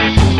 Rise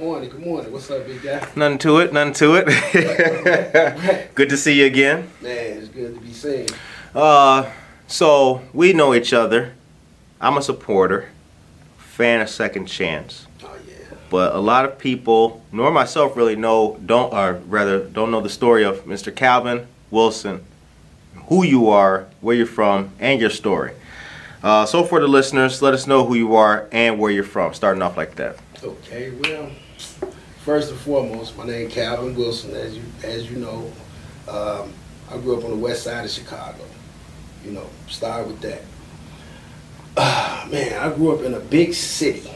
Morning, good morning. What's up, big guy? Nothing to it, nothing to it. good to see you again. Man, it's good to be seen. Uh, so we know each other. I'm a supporter, fan of Second Chance. Oh yeah. But a lot of people, nor myself, really know don't, or rather, don't know the story of Mr. Calvin Wilson, who you are, where you're from, and your story. Uh, so for the listeners, let us know who you are and where you're from. Starting off like that. Okay, well, first and foremost, my name is Calvin Wilson, as you as you know. Um, I grew up on the west side of Chicago. You know, start with that. Uh, man, I grew up in a big city.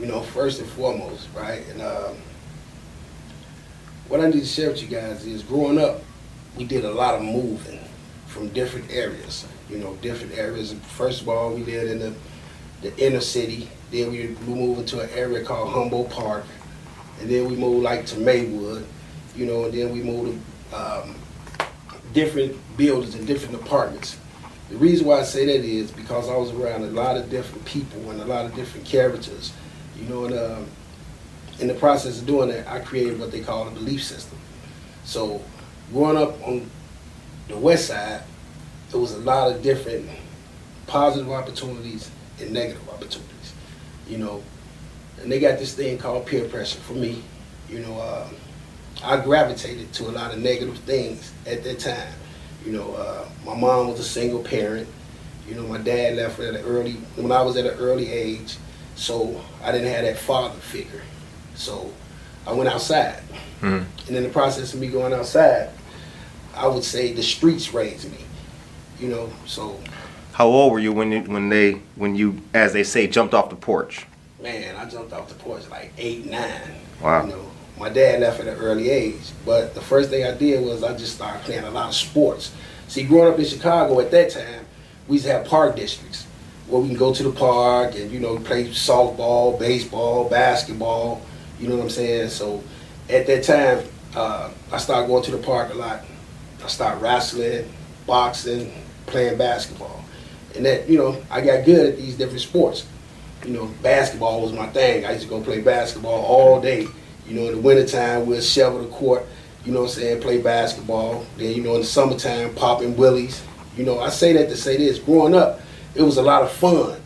You know, first and foremost, right? And um, what I need to share with you guys is, growing up, we did a lot of moving from different areas. You know, different areas. First of all, we lived in the the inner city. Then we, moved into an area called Humboldt Park, and then we moved like to Maywood, you know, and then we moved to um, different buildings and different apartments. The reason why I say that is because I was around a lot of different people and a lot of different characters, you know, and um, in the process of doing that, I created what they call a belief system. So, growing up on the west side, there was a lot of different positive opportunities and negative opportunities, you know. And they got this thing called peer pressure for me. You know, uh, I gravitated to a lot of negative things at that time. You know, uh, my mom was a single parent. You know, my dad left at an early when I was at an early age, so I didn't have that father figure. So I went outside, Mhm. and in the process of me going outside, I would say the streets raised me. You know, so How old were you when you, when they when you as they say jumped off the porch? Man, I jumped off the porch like eight, nine. Wow. You know, my dad left at an early age, but the first thing I did was I just started playing a lot of sports. See, growing up in Chicago at that time, we used to have park districts where we can go to the park and you know play softball, baseball, basketball. You know what I'm saying? So at that time, uh, I started going to the park a lot. I started wrestling, boxing, playing basketball, and that you know I got good at these different sports you know, basketball was my thing. I used to go play basketball all day. You know, in the wintertime, we'll shovel the court, you know what I'm saying, play basketball. Then, you know, in the summertime, popping willies. You know, I say that to say this. Growing up, it was a lot of fun,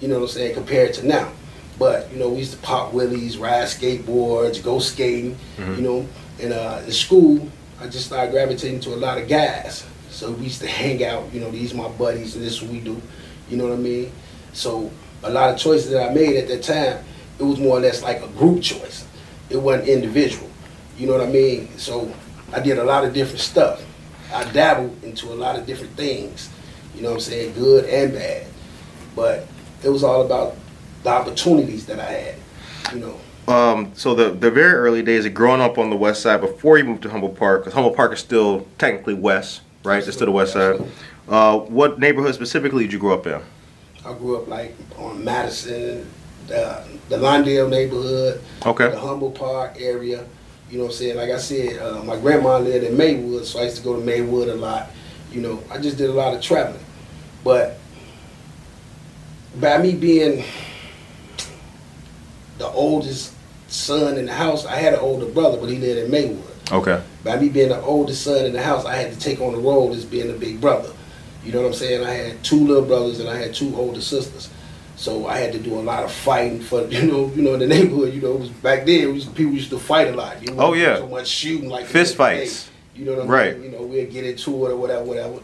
you know what I'm saying, compared to now. But, you know, we used to pop willies, ride skateboards, go skating, you know. And uh, in school, I just started gravitating to a lot of guys. So we used to hang out, you know, these my buddies, and this is what we do. You know what I mean? So a lot of choices that I made at that time, it was more or less like a group choice. It wasn't individual. You know what I mean? So I did a lot of different stuff. I dabbled into a lot of different things. You know what I'm saying? Good and bad. But it was all about the opportunities that I had. You know. Um, so the the very early days of growing up on the west side before you moved to Humboldt Park, because Humboldt Park is still technically west, right? It's still the west side. Uh, what neighborhood specifically did you grow up in? I grew up like on Madison, uh, the Lawndale neighborhood, Okay. the Humboldt Park area. You know what I'm saying? Like I said, uh, my grandma lived in Maywood, so I used to go to Maywood a lot. You know, I just did a lot of traveling. But by me being the oldest son in the house, I had an older brother, but he lived in Maywood. Okay. By me being the oldest son in the house, I had to take on the role as being the big brother. You know what I'm saying? I had two little brothers and I had two older sisters. So I had to do a lot of fighting for you know you know in the neighborhood. You know, it was back then. Was, people used to fight a lot. You know, Oh, yeah. so much shooting like Fist fights. You know what I'm Right. mean? You know, we'll get into it or whatever, whatever.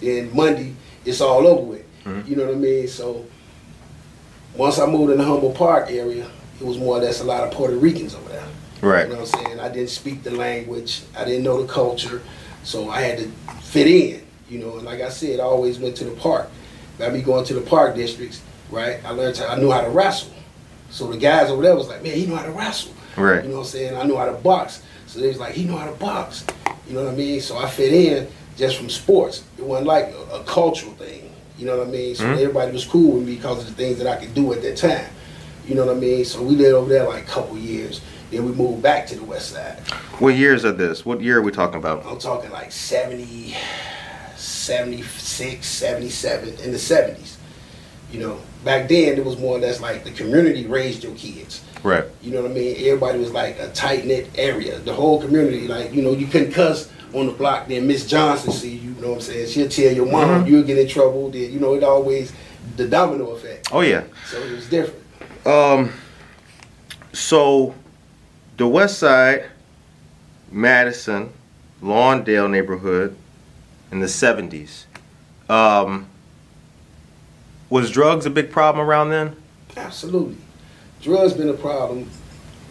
Then Monday, it's all over with. Mhm. You know what I mean? So once I moved in the Humboldt Park area, it was more or less a lot of Puerto Ricans over there. Right. You know what I'm saying? I didn't speak the language. I didn't know the culture. So I had to fit in, you know. And like I said, I always went to the park. By me going to the park districts, right, I learned how, I knew how to wrestle. So the guys over there was like, man, he know how to wrestle. Right. You know what I'm saying? I knew how to box. So they was like, he know how to box. You know what I mean? So I fit in just from sports. It wasn't like a, a cultural thing. You know what I mean? So Mhm. everybody was cool with me because of the things that I could do at that time. You know what I mean? So we lived over there like a couple years. Then we moved back to the west side. What years are this? What year are we talking about? I'm talking like 70, 76, 77, in the 70s. You know, back then it was more or less like the community raised your kids. Right. You know what I mean? Everybody was like a tight knit area. The whole community, like, you know, you couldn't cuss on the block, then Miss Johnson see you, you know what I'm saying? She'll tell your mom Mhm. you'll get in trouble. Then, you know, it always, the domino effect. Oh yeah. So it was different. Um. So, the West Side, Madison, Lawndale neighborhood, in the '70s. Um. Was drugs a big problem around then? Absolutely. Drugs been a problem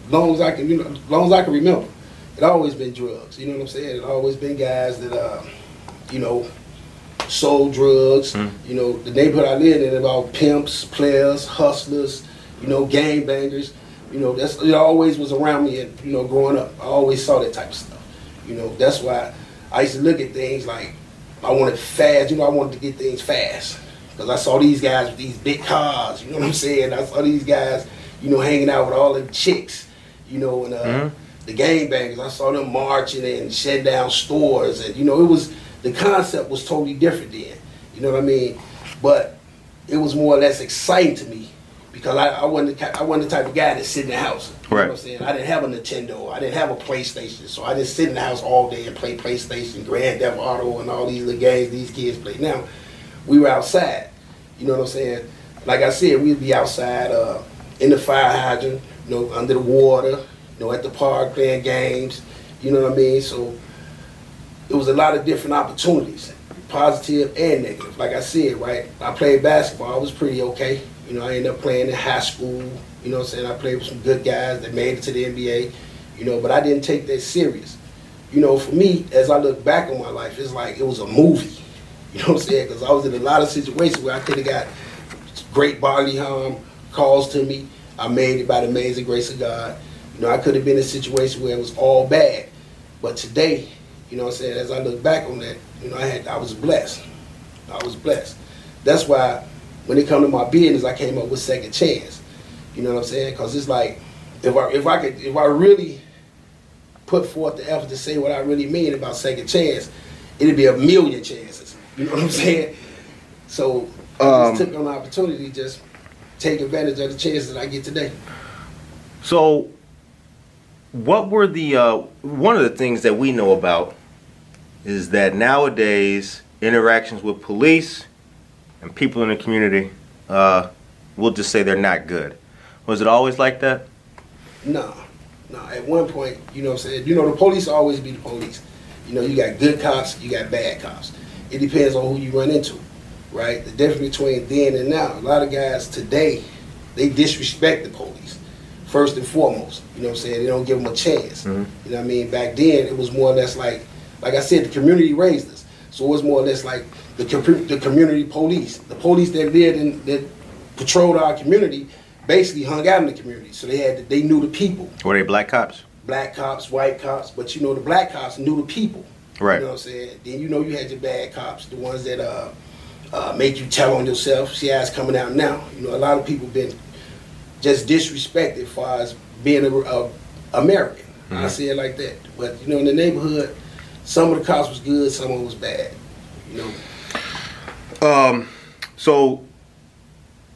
long as I can, you know, long as I can remember. It always been drugs. You know what I'm saying? It always been guys that, uh, you know, sold drugs. Hmm. You know, the neighborhood I lived in about pimps, players, hustlers, you know, gang bangers. You know, that's it always was around me. And you know, growing up, I always saw that type of stuff. You know, that's why I used to look at things like I wanted fast. You know, I wanted to get things fast because I saw these guys with these big cars. You know what I'm saying? I saw these guys, you know, hanging out with all the chicks. You know, and uh, Mhm. the gang bangers. I saw them marching and shutting down stores, and you know, it was the concept was totally different then. You know what I mean? But it was more or less exciting to me because I, I wasn't the, I wasn't the type of guy that sit in the house. You Right. know what I'm saying? I didn't have a Nintendo. I didn't have a PlayStation, so I didn't sit in the house all day and play PlayStation, Grand Theft Auto, and all these little games these kids play. Now, we were outside. You know what I'm saying? Like I said, we'd be outside uh, in the fire hydrant, you know, under the water, you know, at the park playing games. You know what I mean? So it was a lot of different opportunities, positive and negative. Like I said, right? I played basketball. I was pretty okay. You know, I ended up playing in high school. You know I'm saying? I played with some good guys that made it to the NBA. You know, but I didn't take that serious. You know, for me, as I look back on my life, it's like it was a movie. You know what I'm saying? Because I was in a lot of situations where I could have got great bodily harm calls to me. I made it by the amazing grace of God. You know, I could have been in a situation where it was all bad. But today, you know what I'm saying, as I look back on that, you know, I had I was blessed. I was blessed. That's why when it come to my business, I came up with second chance. You know what I'm saying? Because it's like if I if I could if I really put forth the effort to say what I really mean about second chance, it'd be a million chances. You know what I'm saying? So I Um, just took on the opportunity just take advantage of the chances that I get today. So, what were the uh, one of the things that we know about is that nowadays interactions with police and people in the community, uh, we'll just say they're not good. Was it always like that? No, no. At one point, you know what I'm saying? You know, the police always be the police. You know, you got good cops, you got bad cops. It depends on who you run into, right? The difference between then and now. A lot of guys today, they disrespect the police, first and foremost. You know what I'm saying? They don't give them a chance. Mhm. You know what I mean? Back then, it was more or less like, like I said, the community raised us. So it was more or less like the, com- the community police. The police that lived in, that patrolled our community basically hung out in the community. So they had, to, they knew the people Were they black cops? black cops, white cops, but you know the black cops knew the people. Right. You know what I'm saying? Then you know you had your bad cops, the ones that uh, uh, make you tell on yourself. See how it's coming out now. You know, a lot of people been just disrespected as far as being a, a American. I say it like that. But you know, in the neighborhood, some of the cops was good, some of them was bad. You know, Um, so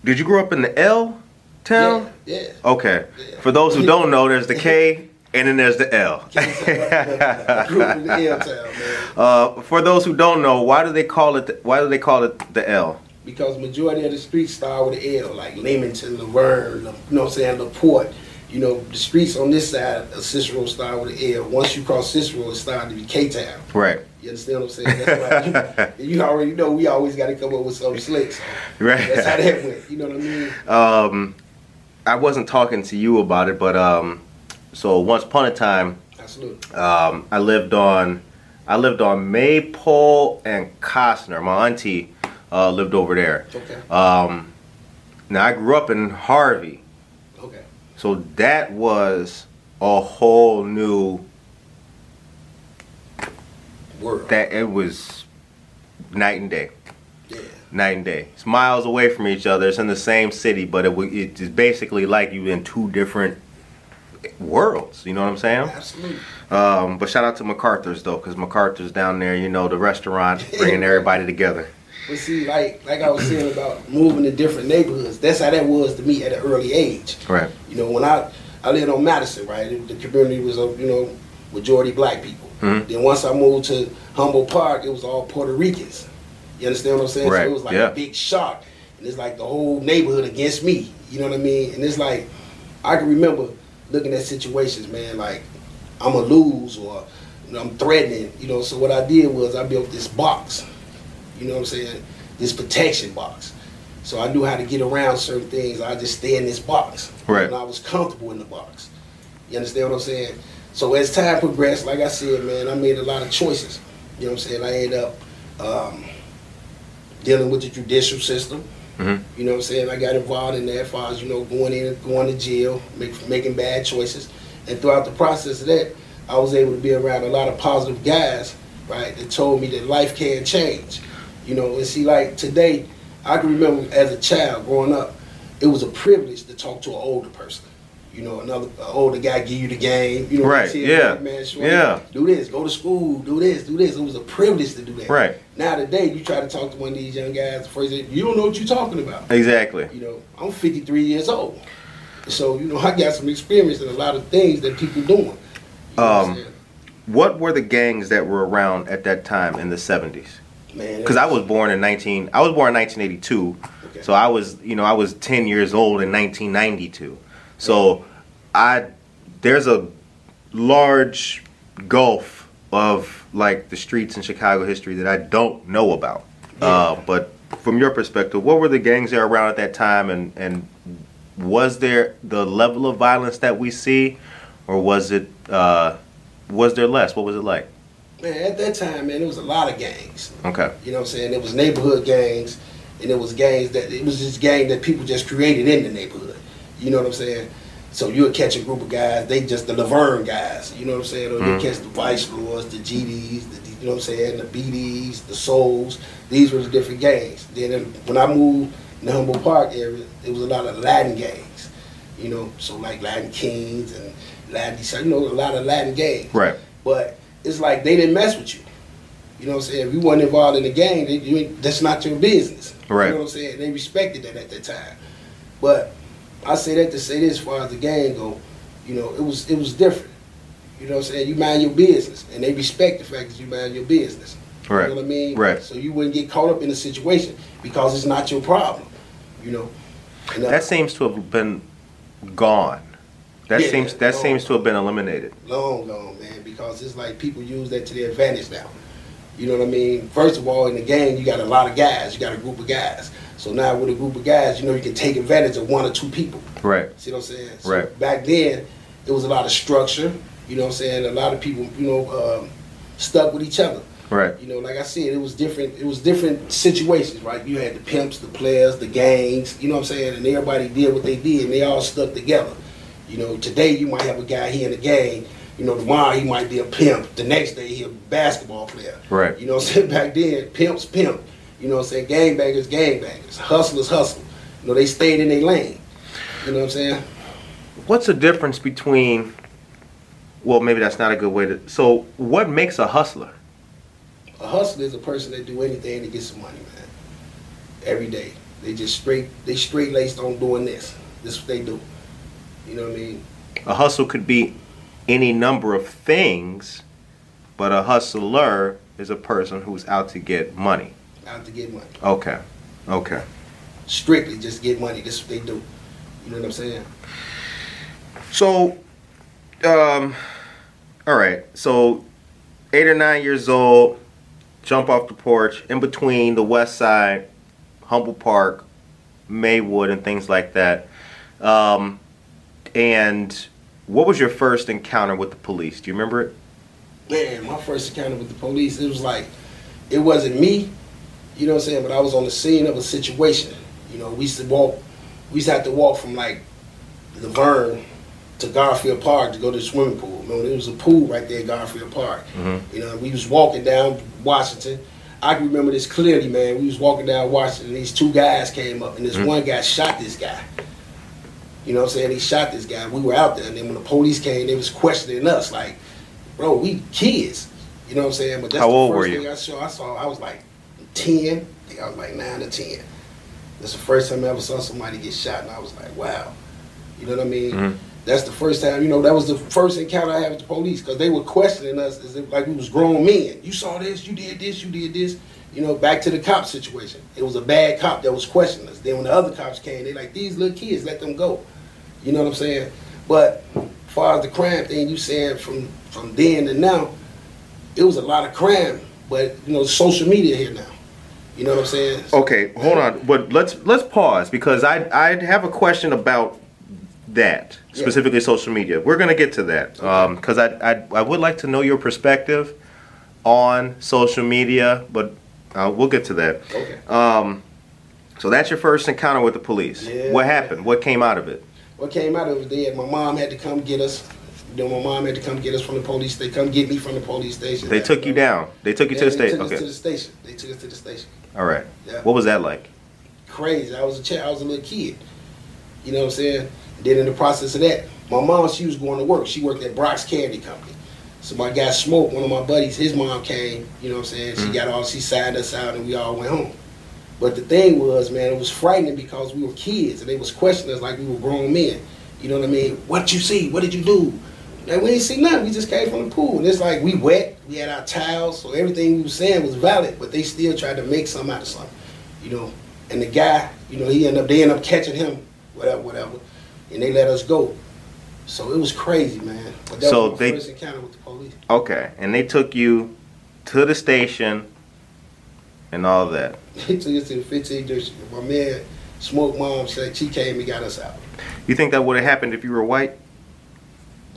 did you grow up in the L town? yeah, yeah. Okay. Yeah. For those who don't know, there's the K and then there's the L. I grew up in the L town, man. Uh, for those who don't know, why do they call it? The, why do they call it the L? because majority of the streets start with an L, like Leamington, Lavergne, you know what I'm saying, LaPorte. You know, the streets on this side of Cicero start with an L. Once you cross Cicero, it started to be K-Town. Right. You understand what I'm saying? That's why you, you already know we always got to come up with something slick. So Right. That's how that went. You know what I mean? Um, I wasn't talking to you about it, but um, so once upon a time, Absolutely. um, I lived on, I lived on Maypole and Kostner. My auntie uh, lived over there. Okay. Um, now I grew up in Harvey. So that was a whole new. world. That it was night and day. yeah. night and day. It's miles away from each other. It's in the same city, but it it's basically like you in two different worlds. You know what I'm saying? Absolutely. Um, but shout out to MacArthur's though, because MacArthur's down there. You know the restaurant bringing everybody together. But see, like like I was saying about moving to different neighborhoods, that's how that was to me at an early age. Right. You know, when I I lived on Madison, right? The community was a you know majority black people. Mhm. Then once I moved to Humboldt Park, it was all Puerto Ricans. You understand what I'm saying? Right, So it was like yeah. a big shock, and it's like the whole neighborhood against me. You know what I mean? And it's like I can remember looking at situations, man, like I'm gonna lose or you know, I'm threatening. You know, so what I did was I built this box. You know what I'm saying? This protection box. So I knew how to get around certain things. I just stay in this box. Right. And I was comfortable in the box. You understand what I'm saying? So as time progressed, like I said, man, I made a lot of choices. You know what I'm saying? I ended up um, dealing with the judicial system. Mhm. You know what I'm saying? I got involved in that as far as, you know, going in going to jail, make, making bad choices. And throughout the process of that, I was able to be around a lot of positive guys, right, that told me that life can change. You know, and see, like today, I can remember as a child growing up, it was a privilege to talk to an older person. You know, another an older guy give you the game. You know, Right, yeah, man, shorty, yeah. do this, go to school, do this, do this. It was a privilege to do that. Right. Now today, you try to talk to one of these young guys, first you don't know what you're talking about. Exactly. You know, I'm 53 years old, so you know I got some experience in a lot of things that people doing. You know Um? What were the gangs that were around at that time in the 70s? Man, Because I was born in 19. I was born in 1982. Okay. So I was, you know, I was 10 years old in 1992. So I there's a large gulf of like the streets in Chicago history that I don't know about. Uh, but from your perspective, what were the gangs that were around at that time, and and was there the level of violence that we see, or was it uh, was there less? What was it like? Man, at that time, man, it was a lot of gangs. Okay. You know what I'm saying? It was neighborhood gangs, and it was gangs that it was just gang that people just created in the neighborhood. You know what I'm saying? So you would catch a group of guys, they just the Lavergne guys. You know what I'm saying? Or Mhm. you catch the Vice Lords, the GDs, the, you know what I'm saying? The BDs, the Souls. These were the different gangs. Then when I moved in the Humboldt Park area, it was a lot of Latin gangs. You know, so like Latin Kings and Latin, you know, a lot of Latin gangs. Right. But it's like they didn't mess with you. You know what I'm saying? If you wasn't involved in the game, they, you, that's not your business. Right. You know what I'm saying? They respected that at that time. But I say that to say this, as far as the game go, you know, it was it was different. You know what I'm saying? You mind your business, and they respect the fact that you mind your business. Right. You know what I mean? Right. So you wouldn't get caught up in a situation because it's not your problem. You know. And, uh, That seems to have been gone. That Yeah, seems that gone. seems to have been eliminated. long gone, man, because it's like people use that to their advantage now. You know what I mean? First of all, in the game, you got a lot of guys. You got a group of guys. So now with a group of guys, you know you can take advantage of one or two people. Right. See what I'm saying? So Right. Back then, it was a lot of structure. You know what I'm saying? A lot of people, you know, um, stuck with each other. Right. You know, like I said, it was different. It was different situations, right? You had the pimps, the players, the gangs. You know what I'm saying? And everybody did what they did, and they all stuck together. You know, today you might have a guy here in the gang. You know, tomorrow he might be a pimp. The next day he a basketball player. Right. You know what I'm saying? Back then, pimps pimp. You know what I'm saying? Gangbangers gangbangers. Hustlers hustle. You know, they stayed in their lane. You know what I'm saying? What's the difference between? Well, maybe that's not a good way to. So, what makes a hustler? A hustler is a person that do anything to get some money, man. Every day. They just straight they straight laced on doing this. This is what they do. You know what I mean? A hustle could be any number of things, but a hustler is a person who's out to get money. Out to get money. Okay. Okay. Strictly just get money. This is what they do. You know what I'm saying? So, um, all right. So, eight or nine years old, jump off the porch in between the West Side, Humboldt Park, Maywood, and things like that. Um, and what was your first encounter with the police? Do you remember it? Man, my first encounter with the police, it was like, it wasn't me, you know what I'm saying, but I was on the scene of a situation. You know, we used to walk, we used to have to walk from like Lavergne to Garfield Park to go to the swimming pool. You know, there was a pool right there at Garfield Park. Mm-hmm. You know, we was walking down Washington. I can remember this clearly, man. We was walking down Washington, and these two guys came up, and this Mhm. one guy shot this guy. You know what I'm saying? He shot this guy. We were out there, and then when the police came, they was questioning us, like, bro, we kids. You know what I'm saying? But that's How the old first were you? thing I saw. I saw. I was like ten. I think I was like nine or ten. That's the first time I ever saw somebody get shot, and I was like, wow. You know what I mean? Mhm. That's the first time. You know, that was the first encounter I had with the police because they were questioning us as if like we was grown men. You saw this. You did this. You did this. You know, back to the cop situation. It was a bad cop that was questioning us. Then when the other cops came, they like these little kids, let them go. You know what I'm saying? But as far as the crime thing, you saying from from then to now, it was a lot of crime. But you know, social media here now. You know what I'm saying? Okay, hold on. But let's let's pause because I I have a question about that Yeah. specifically social media. We're gonna get to that because I, I I would like to know your perspective on social media, but uh, we'll get to that. Okay. Um, so that's your first encounter with the police. Yeah. What happened? What came out of it? What came out of it there, my mom had to come get us. You know, my mom had to come get us from the police. They come get me from the police station. They took you down. They took you Yeah, to the station. us to Okay. the station. They took us to the station. All right. Yeah. What was that like? Crazy. I was a child. I was a little kid. You know what I'm saying? Then in the process of that, my mom, she was going to work. She worked at Brach's Candy Company. So my guy Smoke, one of my buddies, his mom came. You know what I'm saying? She Mhm. got all. She signed us out, and we all went home. But the thing was, man, it was frightening because we were kids, and they was questioning us like we were grown men. You know what I mean? What did you see? What did you do? And we didn't see nothing. We just came from the pool. And it's like we wet. We had our towels, so everything we was saying was valid. But they still tried to make something out of something. You know. And the guy, you know, he ended up. They ended up catching him, whatever, whatever, and they let us go. So it was crazy, man. But that So they- first encounter with the police. Okay, and they took you to the station and all that. They took us to the 15 district. My man, Smoke Mom, said she came and got us out. You think that would have happened if you were white?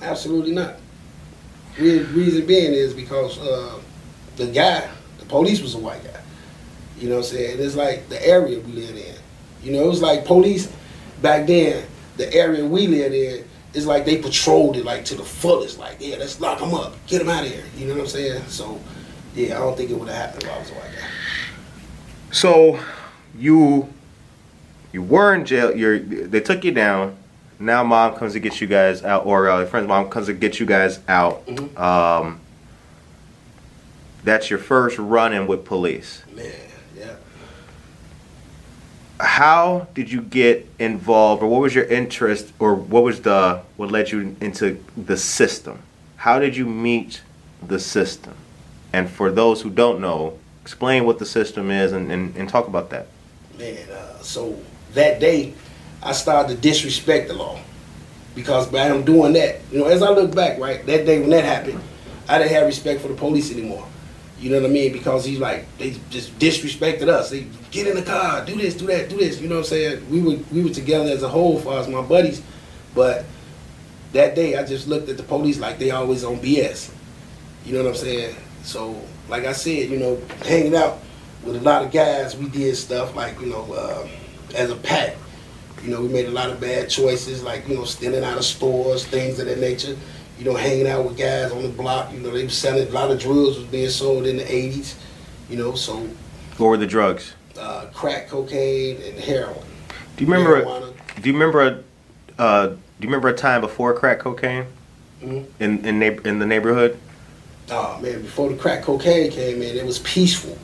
Absolutely not. Re- reason being is because uh, the guy, the police was a white guy. You know what I'm saying? It's like the area we lived in. You know, it was like police back then, the area we lived in, it's like they patrolled it like to the fullest. Like, yeah, let's lock them up. Get them out of here. You know what I'm saying? So, yeah, I don't think it would have happened if I was a white guy. So you you were in jail. You're they took you down. Now mom comes to get you guys out, or uh, your friend's mom comes to get you guys out. Mhm. Um, that's your first run-in with police. Man, yeah. How did you get involved, or what was your interest, or what was the what led you into the system? How did you meet the system? And for those who don't know, explain what the system is and, and, and talk about that. Man, uh, so that day, I started to disrespect the law because by him doing that, you know, as I look back, right, that day when that happened, I didn't have respect for the police anymore. You know what I mean? Because he's like they just disrespected us. They get in the car, do this, do that, do this. You know what I'm saying? We were we were together as a whole, far as my buddies, but that day I just looked at the police like they always on BS. You know what I'm saying? So, like I said, you know, hanging out with a lot of guys, we did stuff like, you know, uh, as a pack. You know, we made a lot of bad choices, like, you know, stealing out of stores, things of that nature. You know, hanging out with guys on the block. You know, they were selling, a lot of drugs was being sold in the 80s. You know, so What were the drugs? uh, crack cocaine and heroin. Do you remember? Marijuana. Do you remember a, Uh, do you remember a time before crack cocaine Mhm. in in, neigh- in the neighborhood? Oh man, before the crack cocaine came in, it was peaceful.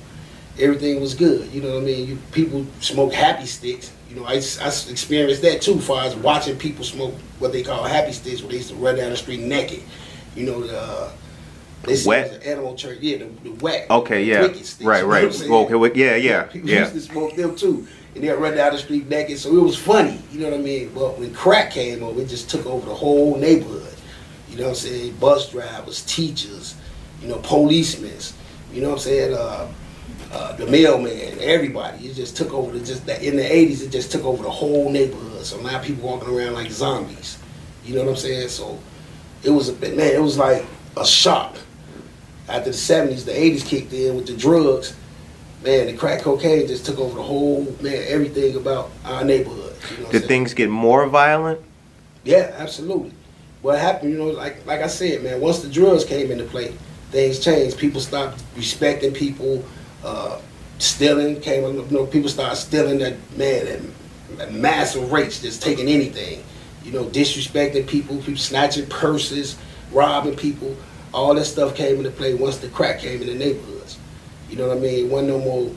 Everything was good. You know what I mean? You, people smoke happy sticks. You know, I, I experienced that too, as far as watching people smoke what they call happy sticks, where they used to run down the street naked. You know, the uh, they Wet? it was an animal church. Yeah, the, the wet. Okay, yeah, sticks, right, you know right. Okay, well, yeah, yeah, People yeah. used to smoke them too, and they'd run down the street naked. So it was funny. You know what I mean? But when crack came over, it just took over the whole neighborhood. You know what I'm saying? Bus drivers, teachers, you know, policemen. You know what I'm saying? Uh, uh, the mailman, everybody. It just took over the just that in the '80s. It just took over the whole neighborhood. So now people walking around like zombies. You know what I'm saying? So it was a man. It was like a shock. After the '70s, the '80s kicked in with the drugs. Man, the crack cocaine just took over the whole man. Everything about our neighborhood. You know what I'm Did things get more violent? Yeah, absolutely. What happened, you know, like like I said, man, once the drugs came into play, things changed. People stopped respecting people. Uh, stealing came, you know, people started stealing that man at, at massive rates, just taking anything. You know, disrespecting people, people snatching purses, robbing people. All that stuff came into play once the crack came in the neighborhoods. You know what I mean? Wasn't no more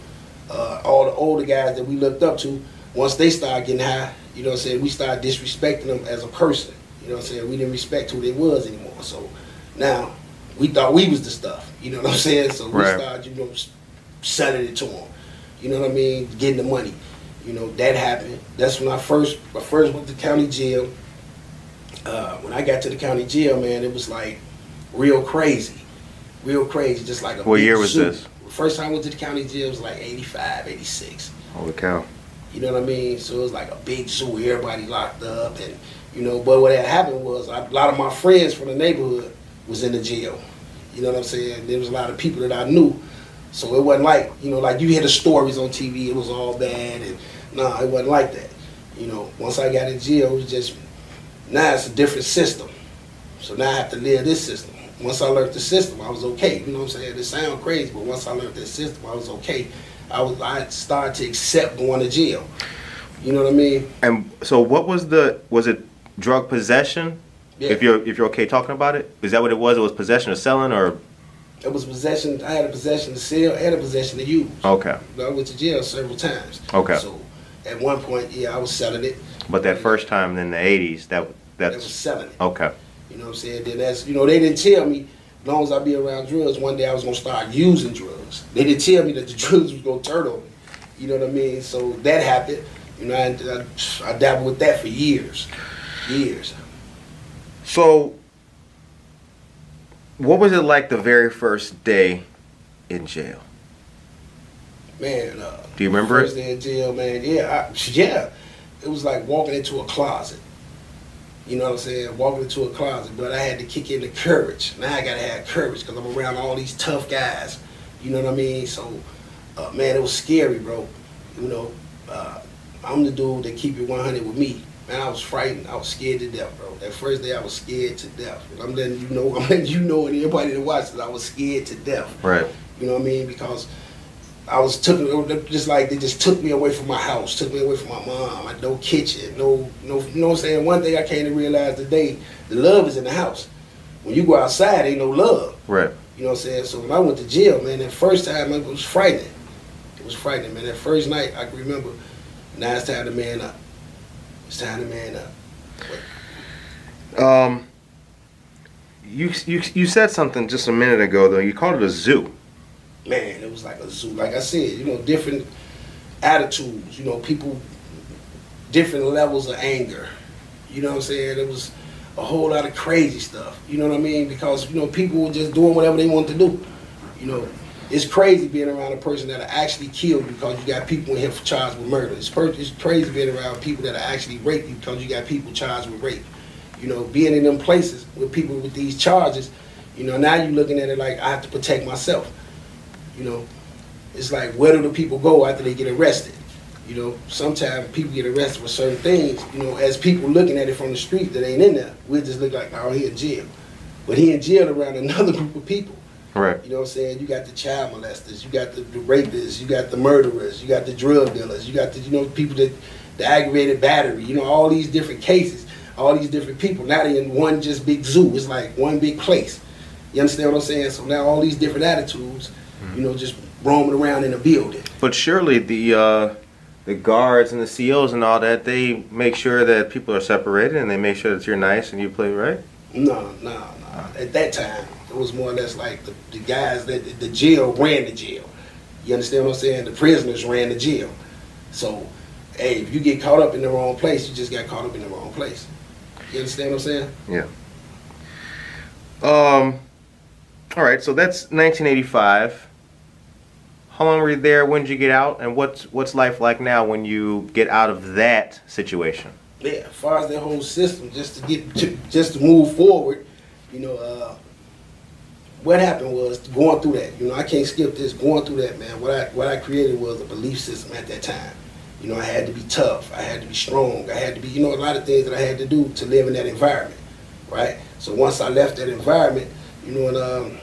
uh, all the older guys that we looked up to. Once they started getting high, you know what I'm saying, we started disrespecting them as a person. You know what I'm saying? We didn't respect who they was anymore. So now we thought we was the stuff. You know what I'm saying? So we Right. started, you know, selling it to them. You know what I mean? Getting the money. You know that happened. That's when I first, I first went to county jail. Uh, when I got to the county jail, man, it was like real crazy, real crazy. Just like a What year was zoo. this? First time I went to the county jail was like 85, 86. Holy cow! You know what I mean? So it was like a big zoo, everybody locked up, and you know. But what had happened was I, a lot of my friends from the neighborhood was in the jail. You know what I'm saying? There was a lot of people that I knew, so it wasn't like you know, like you hear the stories on TV. It was all bad, and nah, it wasn't like that. You know, once I got in jail, it was just now it's a different system. So now I have to live this system. Once I learned the system, I was okay. You know what I'm saying? It sounds crazy, but once I learned this system, I was okay. I was I started to accept going to jail. You know what I mean? And so, what was the? Was it drug possession? Yeah. If you're if you're okay talking about it, is that what it was? It was possession or selling or It was possession. I had a possession to sell and a possession to use. okay? I went to jail several times. Okay. So at one point, yeah, I was selling it. But that first time in the '80s, that I was selling it. okay. You know what I'm saying? Then that's you know they didn't tell me as long as I be around drugs, one day I was gonna start using drugs. They didn't tell me that the drugs was gonna turn on me. You know what I mean? So that happened. You know, I, I, I dabbled with that for years, years. So, what was it like the very first day in jail? Man, uh, Do you remember first it? day in jail, man. Yeah, I, yeah. It was like walking into a closet. You know what I'm saying? Walking into a closet, but I had to kick in the courage. Now I gotta have courage because I'm around all these tough guys. You know what I mean? So, uh, man, it was scary, bro. You know, uh, I'm the dude that keep it 100 with me. Man, I was frightened. I was scared to death, bro. That first day, I was scared to death. I'm letting you know. I'm letting you know, and everybody that watches, I was scared to death. Right. You know what I mean? Because I was took just like they just took me away from my house, took me away from my mom. I had no kitchen, no no. You know what I'm saying? One thing I came to realize today, the love is in the house. When you go outside, ain't no love. Right. You know what I'm saying? So when I went to jail, man, that first time it was frightening. It was frightening, man. That first night, I can remember. It's time to man up. It's time to man up. Um. You you you said something just a minute ago though. You called it a zoo. man, it was like a zoo. Like I said, you know, different attitudes. You know, people, different levels of anger. You know what I'm saying? It was a whole lot of crazy stuff. You know what I mean? Because you know, people were just doing whatever they wanted to do. You know, it's crazy being around a person that'll actually killed because you got people in here for charged with murder. It's, per- it's crazy being around people that'll actually rape you because you got people charged with rape. You know, being in them places with people with these charges, you know, now you're looking at it like I have to protect myself. You know, it's like where do the people go after they get arrested? You know, sometimes people get arrested for certain things. You know, as people looking at it from the street that ain't in there, we just look like, oh, he in jail. But he in jail around another group of people. Right. You know what I'm saying? You got the child molesters, you got the, the rapists, you got the murderers, you got the drug dealers, you got the you know people that the aggravated battery. You know all these different cases. all these different people. Now they in one just big zoo. It's like one big place. You understand what I'm saying? So now all these different attitudes, you know, just roaming around in the building. But surely the uh, the guards and the COs and all that, they make sure that people are separated and they make sure that you're nice and you play right. No, no, no. At that time, it was more or less like the, the guys that the jail ran the jail. You understand what I'm saying? The prisoners ran the jail. So, hey, if you get caught up in the wrong place, you just got caught up in the wrong place. You understand what I'm saying? Yeah. Um. All right, so that's 1985. How long were you there? When did you get out? And what's what's life like now when you get out of that situation? Yeah, as far as that whole system, just to get to, just to move forward, you know, uh, what happened was going through that. You know, I can't skip this. Going through that, man. What I what I created was a belief system at that time. You know, I had to be tough. I had to be strong. I had to be, you know, a lot of things that I had to do to live in that environment, right? So once I left that environment, you know, and um,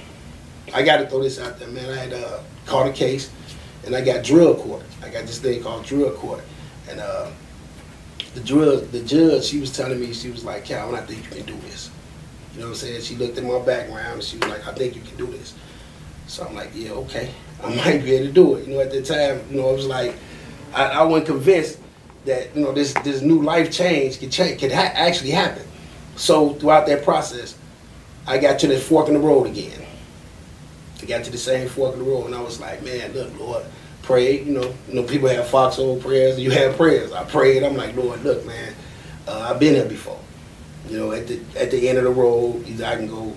I got to throw this out there, man. I had uh, caught a case, and I got drug court. I got this thing called drug court, and uh, the drug, the judge, she was telling me, she was like, Calvin, I don't think you can do this. You know what I'm saying? She looked at my background, and she was like, I think you can do this. So I'm like, yeah, okay, I might be able to do it. You know, at the time, you know, it was like, I, I wasn't convinced that you know this this new life change could change could ha- actually happen. So throughout that process, I got to the fork in the road again. I got to the same fork in the road, and I was like, man, look, Lord, pray. You know, you know, people have foxhole prayers. You have prayers. I prayed. I'm like, Lord, look, man, uh, I've been here before. You know, at the at the end of the road, either I can go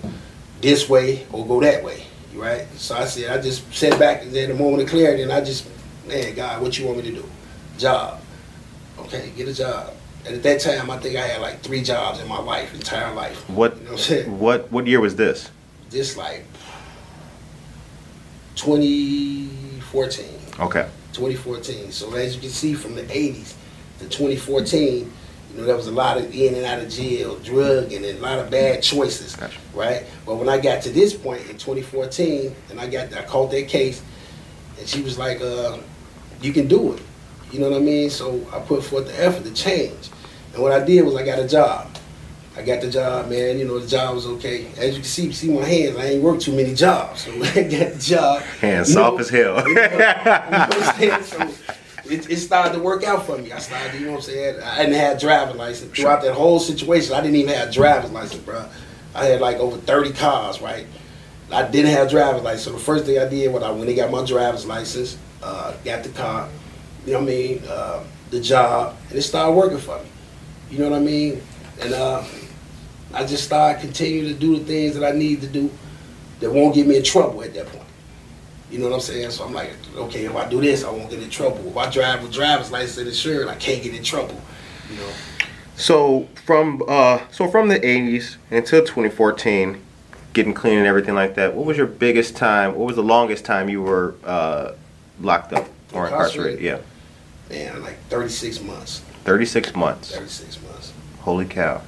this way or go that way. Right. So I said, I just sat back and had a moment of clarity, and I just, man, God, what you want me to do? Job. Okay, get a job. And at that time, I think I had like three jobs in my life, entire life. What You know what I'm saying? what what year was this? This like 2014. Okay. 2014. So as you can see from the 80s to 2014, you know, there was a lot of in and out of jail, drug, and a lot of bad choices, Gotcha. right? But when I got to this point in 2014, and I got, I called that case, and she was like, uh, "You can do it," you know what I mean? So I put forth the effort to change, and what I did was I got a job. I got the job, man. You know, the job was okay. As you can see, see my hands. I ain't worked too many jobs, so I got the job. Hands You soft know, as hell. you know, you know what I'm saying? So it, it started to work out for me. I started, you know what I'm saying? I didn't have driver's license. Throughout that whole situation, I didn't even have driver's license, bro. I had like over 30 cars, right? I didn't have driver's license. So the first thing I did when I when I got my driver's license, uh, got the car, you know what I mean, uh, the job, and it started working for me. You know what I mean? And uh, I just started continuing to do the things that I need to do that won't get me in trouble at that point. You know what I'm saying? So I'm like, okay, if I do this, I won't get in trouble. If I drive with driver's license and insurance, I can't get in trouble. You know. So from uh so from the 80s until 2014, getting clean and everything like that. What was your biggest time? What was the longest time you were uh, locked up or incarcerated? Yeah, Man, like 36 months. 36 months. 36 months. Holy cow!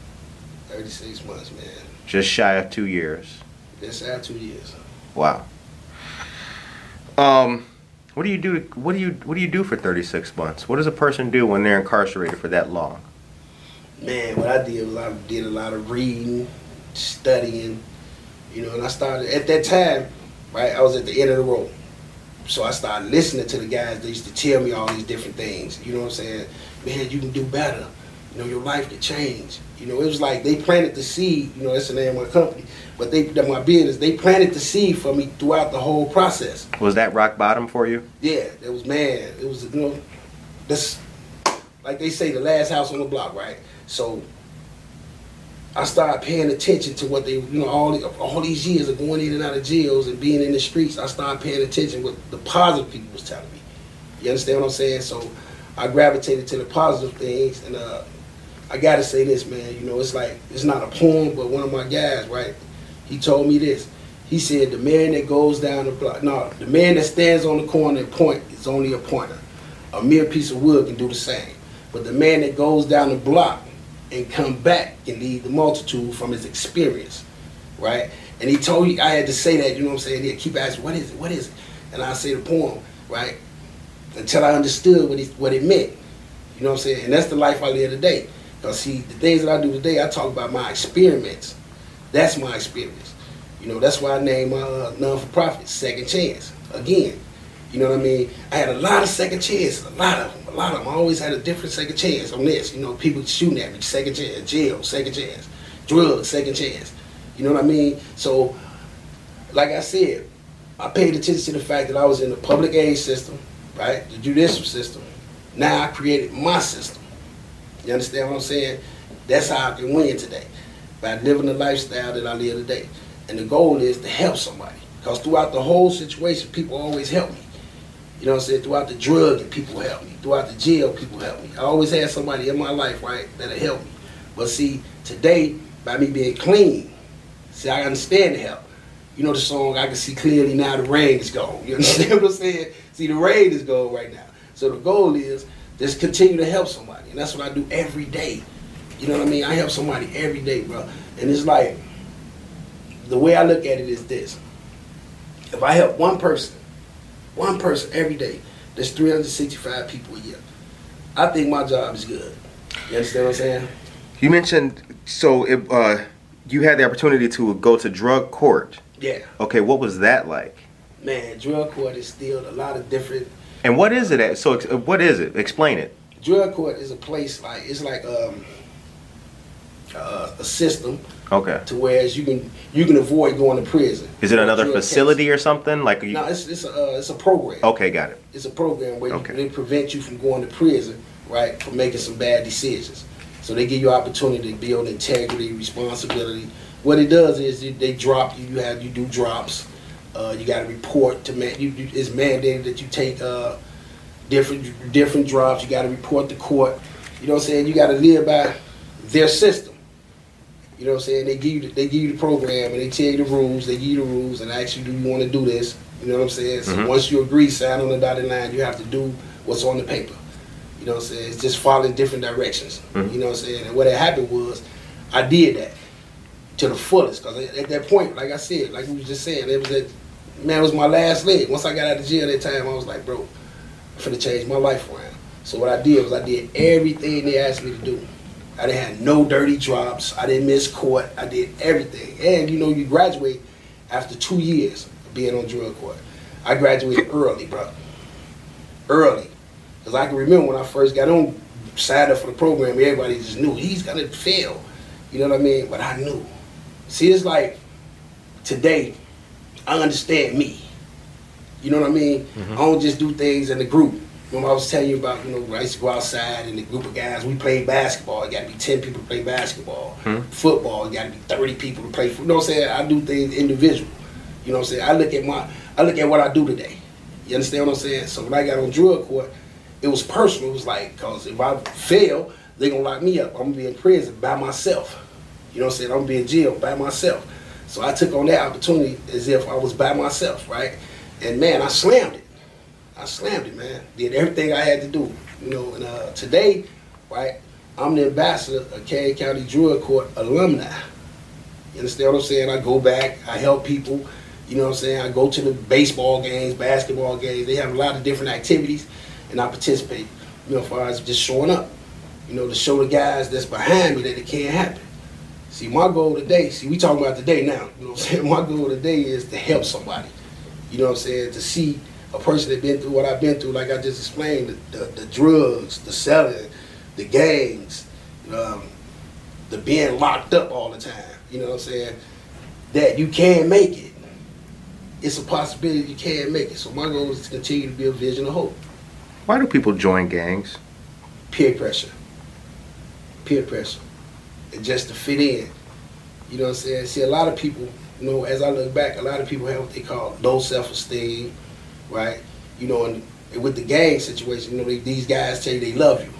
36 months, man. Just shy of two years. That's out two years. Wow. Um, what do you do? What do you what do you do for 36 months? What does a person do when they're incarcerated for that long? Man, what I did was I did a lot of reading, studying, you know, and I started at that time, right? I was at the end of the road. So I started listening to the guys that used to tell me all these different things. You know what I'm saying? Man, you can do better. You know, your life could change. You know, it was like they planted the seed, you know, that's the name of my company. But they that my business, they planted the seed for me throughout the whole process. Was that rock bottom for you? Yeah, it was man. It was you know, this like they say the last house on the block, right? So I started paying attention to what they, you know, all the, all these years of going in and out of jails and being in the streets. I started paying attention what the positive people was telling me. You understand what I'm saying? So I gravitated to the positive things, and uh, I gotta say this, man. You know, it's like it's not a poem, but one of my guys, right? He told me this. He said, "The man that goes down the block, no, the man that stands on the corner and point is only a pointer. A mere piece of wood can do the same, but the man that goes down the block and come back can lead the multitude from his experience, right?" And he told me I had to say that. You know what I'm saying? He'd keep asking, "What is it? What is it?" And I say the poem, right? Until I understood what he, what it meant. You know what I'm saying? And that's the life I live today. Because see, the things that I do today, I talk about my experiments. That's my experience. You know, that's why I named my uh, non-for-profit Second Chance. Again, you know what I mean? I had a lot of second chances, a lot of them, a lot of them. I always had a different second chance on this. You know, people shooting at me, second chance, jail, second chance, drugs, second chance. You know what I mean? So, like I said, I paid attention to the fact that I was in the public aid system, right, the judicial system. Now I created my system. You understand what I'm saying? That's how I can win today, by living the lifestyle that I live today. And the goal is to help somebody. Because throughout the whole situation, people always help me. You know what I'm saying? Throughout the drug, people help me. Throughout the jail, people help me. I always had somebody in my life, right, that'll help me. But see, today, by me being clean, see, I understand the help. You know the song, I can see clearly now the rain is gone. You understand what I'm saying? See, the rain is gone right now. So the goal is just continue to help somebody. And that's what I do every day. You know what I mean? I help somebody every day, bro. And it's like, the way I look at it is this. If I help one person, one person every day. There's 365 people a year. I think my job is good. You understand what I'm saying? You mentioned so if uh, you had the opportunity to go to drug court. Yeah. Okay, what was that like? Man, drug court is still a lot of different. And what is it? At? So what is it? Explain it. Drug court is a place like it's like um, uh, a system Okay. to whereas you can you can avoid going to prison. Is it another facility or something? Like you? No, it's it's a uh, it's a program. Okay, got it. It's a program where Okay. you, they prevent you from going to prison, right, for making some bad decisions. So they give you opportunity to build integrity, responsibility. What it does is they- they drop you. You have you do drops. Uh, you got to report to man. You, you, it's mandated that you take uh, different different drops. You got to report to court. You know what I'm saying? You got to live by their system. You know what I'm saying? They give you the, they give you the program and they tell you the rules. They give you the rules and ask you, do you want to do this? You know what I'm saying? So Mhm. once you agree, sign on the dotted line. You have to do what's on the paper. You know what I'm saying? It's just following different directions. Mhm. You know what I'm saying? And what had happened was, I did that to the fullest. Cause at, at that point, like I said, like we was just saying, it was that man, it was my last leg. Once I got out of jail that time, I was like, bro, I'm finna change my life around. So what I did was I did everything they asked me to do. I didn't have no dirty drops. I didn't miss court. I did everything. And you know, you graduate after two years of being on drug court. I graduated early, bro. Early. Because I can remember when I first got on, signed up for the program, everybody just knew he's gonna fail. You know what I mean? But I knew. See, it's like today, I understand me. You know what I mean? Mm-hmm. I don't just do things in the group. When I was telling you about, you know, I used to go outside and the group of guys, we played basketball. It got to be 10 people to play basketball. Hmm. Football, it got to be 30 people to play. You know what I'm saying? I do things individual. You know what I'm saying? I look at my, I look at what I do today. You understand what I'm saying? So when I got on drug court, it was personal. It was like, cause if I fail, they gonna lock me up. I'm gonna be in prison by myself. You know what I'm saying? I'm gonna be in jail by myself. So I took on that opportunity as if I was by myself, right? And man, I slammed it. I slammed it, man. Did everything I had to do. You know, and uh, today, right, I'm the ambassador of Kane County Drug Court alumni. You understand what I'm saying? I go back, I help people. You know what I'm saying? I go to the baseball games, basketball games. They have a lot of different activities, and I participate. You know, as far as just showing up. You know, to show the guys that's behind me that it can't happen. See, my goal today, see, we talking about today now. You know what I'm saying? My goal today is to help somebody. You know what I'm saying? To see a person that been through what I've been through, like I just explained, the, the, the drugs, the selling, the gangs, um, the being locked up all the time. You know what I'm saying? That you can make it. It's a possibility you can make it. So my goal is to continue to be a vision of hope. Why do people join gangs? Peer pressure. Peer pressure. And just to fit in. You know what I'm saying? See, a lot of people, you know, as I look back, a lot of people have what they call low self-esteem, right? You know, and with the gang situation, you know, they, these guys tell you they love you.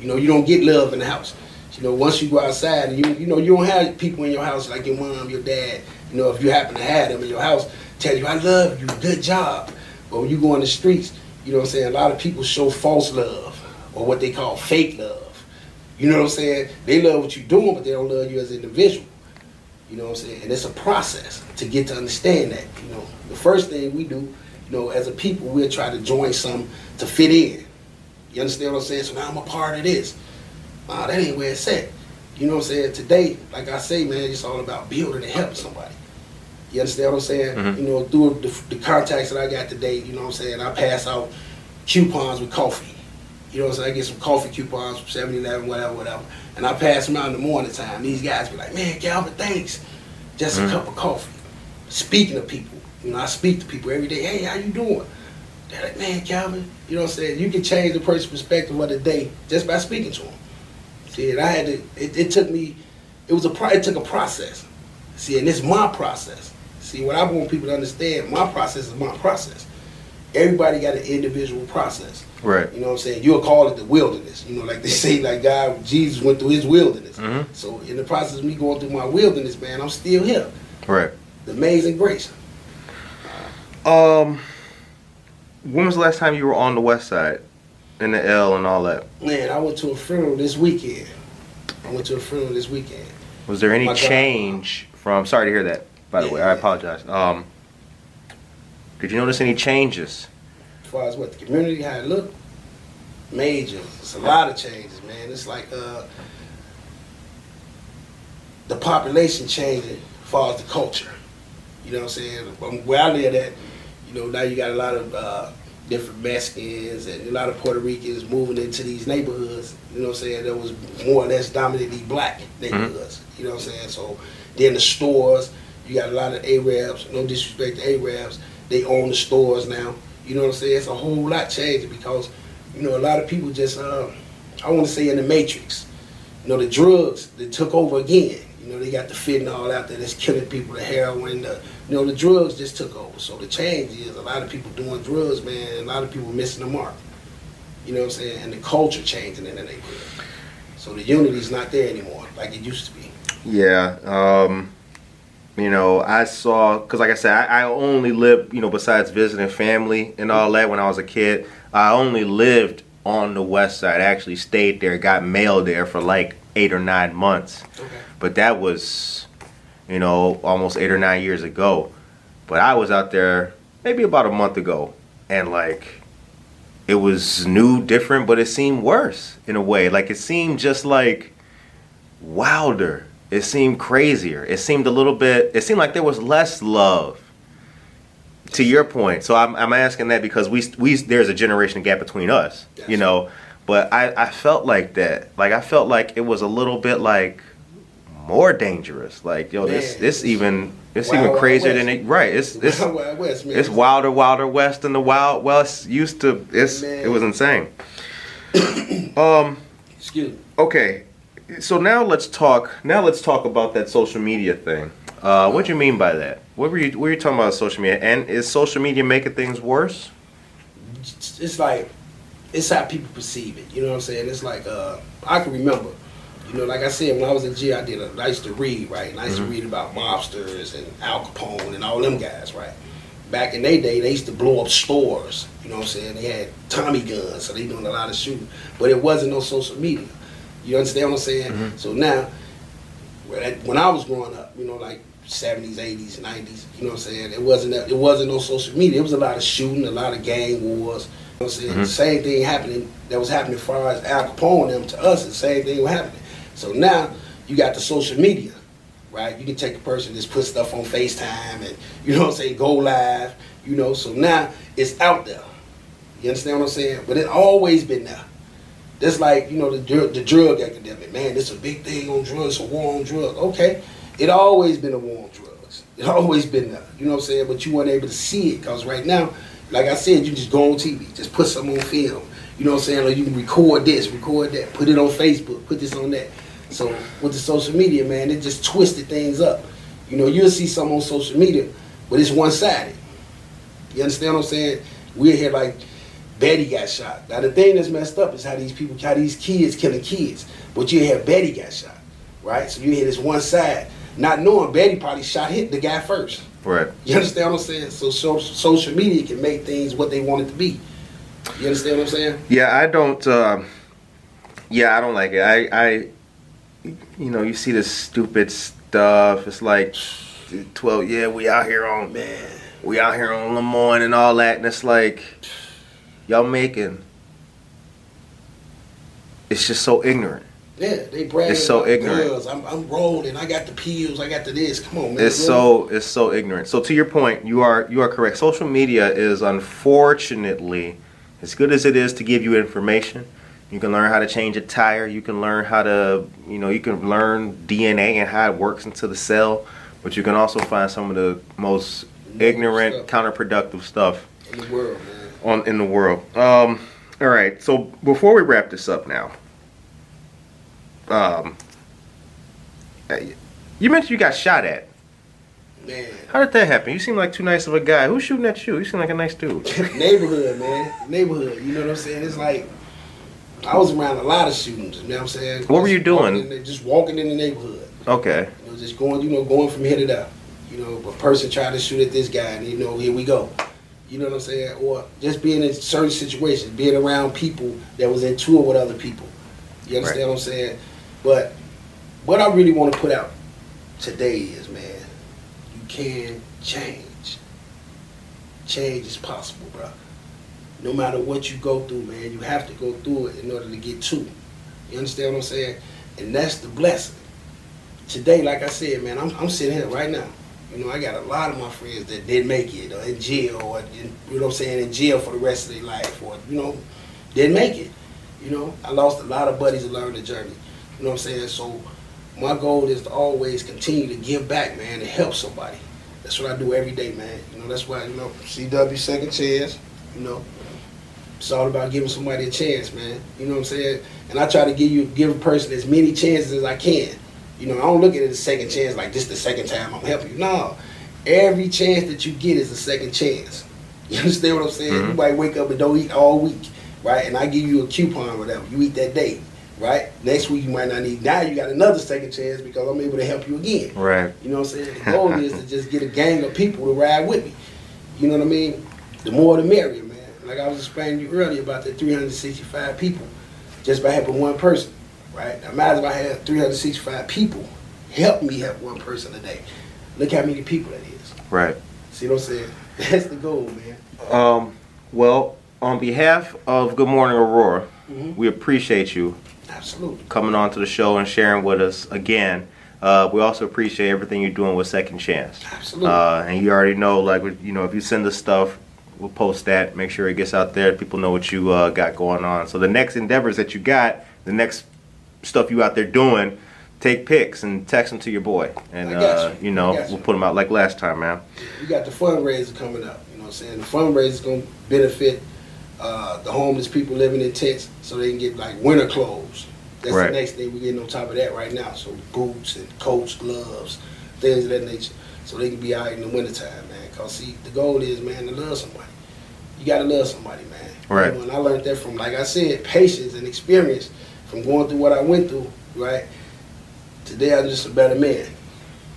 You know, you don't get love in the house. You know, once you go outside, and you you know, you don't have people in your house like your mom, your dad. You know, if you happen to have them in your house, tell you, "I love you, good job." But when you go on the streets, you know what I'm saying. A lot of people show false love or what they call fake love. You know what I'm saying? They love what you're doing, but they don't love you as an individual. You know what I'm saying? And it's a process to get to understand that. You know, the first thing we do, you know, as a people, we'll try to join some to fit in. You understand what I'm saying? So now I'm a part of this. Nah, that ain't where it's at. You know what I'm saying? Today, like I say, man, it's all about building and helping somebody. You understand what I'm saying? Mhm. You know, through the, the contacts that I got today, you know what I'm saying? I pass out coupons with coffee. You know what I'm saying? I get some coffee coupons from 7 Eleven, whatever, whatever. And I pass them out in the morning time. These guys be like, man, Calvin, thanks. Just a Mhm. cup of coffee. Speaking to people, you know, I speak to people every day. Hey, how you doing? They're like, man, Calvin, you know what I'm saying? You can change the person's perspective of the day just by speaking to them. See, and I had to, it, it took me, it was a, pro- it took a process. See, and it's my process. See, what I want people to understand, my process is my process. Everybody got an individual process. Right. You know what I'm saying? You'll call it the wilderness. You know, like they say, like God, Jesus went through his wilderness. Mhm. So in the process of me going through my wilderness, man, I'm still here. Right. The amazing grace. Um, when was the last time you were on the West Side, in the L and all that? Man, I went to a funeral this weekend. I went to a funeral this weekend. Was there any My God. change from? Sorry to hear that. By the Yeah, way, I apologize. Um, did you notice any changes? As far as what the community, how it look, major. It's a lot of changes, man. It's like uh, the population changing as far as the culture. You know what I'm saying? Where I live at, you know, now you got a lot of uh, different Mexicans and a lot of Puerto Ricans moving into these neighborhoods. You know what I'm saying? That was more or less dominantly black neighborhoods. You know what I'm saying? So then the stores, you got a lot of Arabs. No disrespect to Arabs, they own the stores now. You know what I'm saying? It's a whole lot changing because you know a lot of people just uh, I want to say in the matrix. You know the drugs that took over again. You know they got the fentanyl out there that's killing people, the heroin, the you know the drugs just took over. So the change is a lot of people doing drugs, man. A lot of people missing the mark. You know what I'm saying? And the culture changing in the neighborhood. So the unity's not there anymore like it used to be. Yeah. Um, you know, I saw because, like I said, I, I only lived, you know, besides visiting family and all that when I was a kid, I only lived on the West Side. I actually stayed there, got mail there for like eight or nine months. Okay. but that was you know almost eight or nine years ago. But i was out there maybe about a month ago and like it was new different but it seemed worse in a way. Like it seemed just like wilder. It seemed crazier. It seemed a little bit it seemed like there was less love. To your point so i'm, I'm asking that because we, we there's a generation gap between us you know? But I, I felt like that. Like i felt like it was a little bit like more dangerous like yo this Man, this it's even it's Wild even crazier than it right it's it's Wild Wild West, man. it's wilder wilder west than the wild west used to it's Man. it was insane um Excuse me. okay so now let's talk now let's talk about that social media thing uh what do you mean by that what were you what were you talking about social media and is social media making things worse it's like it's how people perceive it. You know what I'm saying? It's like uh, I can remember. You know, like I said, when I was in G, I did. A, I used to read, right? And I used to read about mobsters and Al Capone and all them guys, right? Back in their day, they used to blow up stores. You know what I'm saying? They had Tommy guns, so they doing a lot of shooting. But it wasn't no social media. You understand what I'm saying? So now, when I- was growing up, you know, like 70s, 80s, 90s, you know what I'm saying? It wasn't that, it wasn't no social media. It was a lot of shooting, a lot of gang wars. You know what I'm saying? Mhm. Same thing happening that was happening as far as Al Capone and them to us, the same thing was happening. So now you got the social media, right? You can take a person that's put stuff on FaceTime and you know what I'm saying, go live, you know, so now it's out there. You understand what I'm saying? But it always been there. That's like, you know, the, the drug epidemic. Man, it's a big thing on drugs, a war on drugs. Okay. It always been a war on drugs. It always been there. You know what I'm saying? But you weren't able to see it because right now, like I said, you just go on TV, just put something on film. You know what I'm saying? Or you can record this, record that, put it on Facebook, put this on that. So with the social media, man, it just twisted things up. You know, you'll see some on social media, but it's one sided. You understand what I'm saying? We're here like Betty got shot. Now the thing that's messed up is how these people, how these kids killing kids. But you hear Betty got shot, right? So you hear this one side, not knowing Betty probably shot hit the guy first. right You understand what I'm saying? So, so social media can make things what they want it to be. You understand what I'm saying? Yeah, I don't. Um, yeah, I don't like it. I, I, you know, you see this stupid stuff. It's like twelve. Yeah, we out here on Man, we out here on Lemoyne and all that, and it's like y'all making. It's just so ignorant. Yeah, they brag. It's so ignorant. I'm, I'm rolling. I got the pills. I got the this. Come on, man. It's so it's so ignorant. So to your point, you are you are correct. Social media is unfortunately as good as it is to give you information. You can learn how to change a tire. You can learn how to you know you can learn DNA and how it works into the cell. But you can also find some of the most ignorant, counterproductive stuff in the world, man. on in the world. Um, all right. So before we wrap this up now, um, you mentioned you got shot at. Man, How did that happen? You seem like too nice of a guy. Who's shooting at you? You seem like a nice dude. neighborhood, man. Neighborhood. You know what I'm saying? It's like I was around a lot of shootings. You know what I'm saying? What were you doing? walking the- just walking in the neighborhood. Okay. You know, just going, you know, going from here to there. You know, a person tried to shoot at this guy, and you know, here we go. You know what I'm saying? Or just being in certain situations, being around people that was in tour with other people. You understand Right. what I'm saying? But what I really want to put out today is, man, you can change. Change is possible, bro. No matter what you go through, man, you have to go through it in order to get to it. You understand what I'm saying? And that's the blessing today, like I said, man, I'm, I'm sitting here right now. You know, I got a lot of my friends that didn't make it, or in jail, or in, you know what I'm saying, in jail for the rest of their life, or you know, didn't make it. You know, I lost a lot of buddies along the journey. You know what I'm saying? So my goal is to always continue to give back, man, and help somebody. That's what I do every day, man. You know, that's why you know CW Second Chance. You know, it's all about giving somebody a chance, man. You know what I'm saying? And I try to give you give a person as many chances as I can. You know, I don't look at it as a second chance like this the second time I'm helping you. No. Every chance that you get is a second chance. You understand what I'm saying? Mhm. You might wake up and don't eat all week, right? And I give you a coupon or whatever. You eat that day, right? Next week you might not need. Now you got another second chance because I'm able to help you again. Right. You know what I'm saying? The goal is to just get a gang of people to ride with me. You know what I mean? The more the merrier. Like I was explaining to you earlier about the 365 people, just by helping one person, right? Now imagine if I had 365 people help me help one person a day. Look how many people that is. Right. See what I'm saying? That's the goal, man. Um. Well, on behalf of Good Morning Aurora, Mhm. we appreciate you Absolutely. coming on to the show and sharing with us again. Uh, we also appreciate everything you're doing with Second Chance. Absolutely. Uh, and you already know, like, you know, if you send us stuff, we'll post that. Make sure it gets out there. People know what you uh, got going on. So the next endeavors that you got, the next stuff you out there doing, take pics and text them to your boy, and got uh, you. you know you. we'll put them out like last time, man. You got the fundraiser coming up. You know what I'm saying? The fundraiser is going to benefit uh, the homeless people living in tents so they can get like winter clothes. That's Right. the next thing we're getting on top of that right now. So boots and coats, gloves, things of that nature. So they can be out in the wintertime, man. Because, see, the goal is, man, to love somebody. You got to love somebody, man. Right. You know, and I learned that from, like I said, patience and experience from going through what I went through, right? Today I'm just a better man.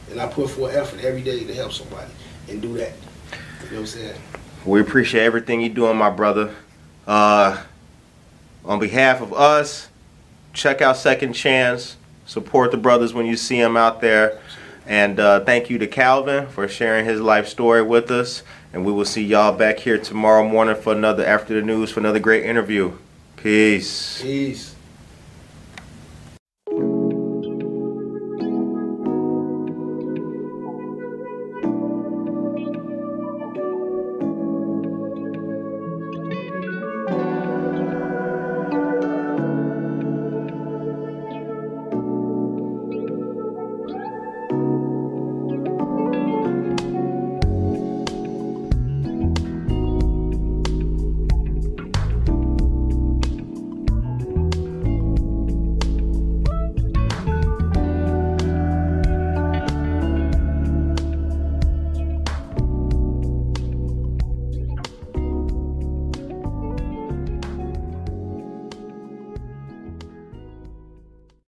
And I put forth effort every day to help somebody and do that. You know what I'm saying? We appreciate everything you're doing, my brother. Uh, on behalf of us, check out Second Chance. Support the brothers when you see them out there. And uh, thank you to Calvin for sharing his life story with us. And we will see y'all back here tomorrow morning for another After the News for another great interview. Peace. Peace.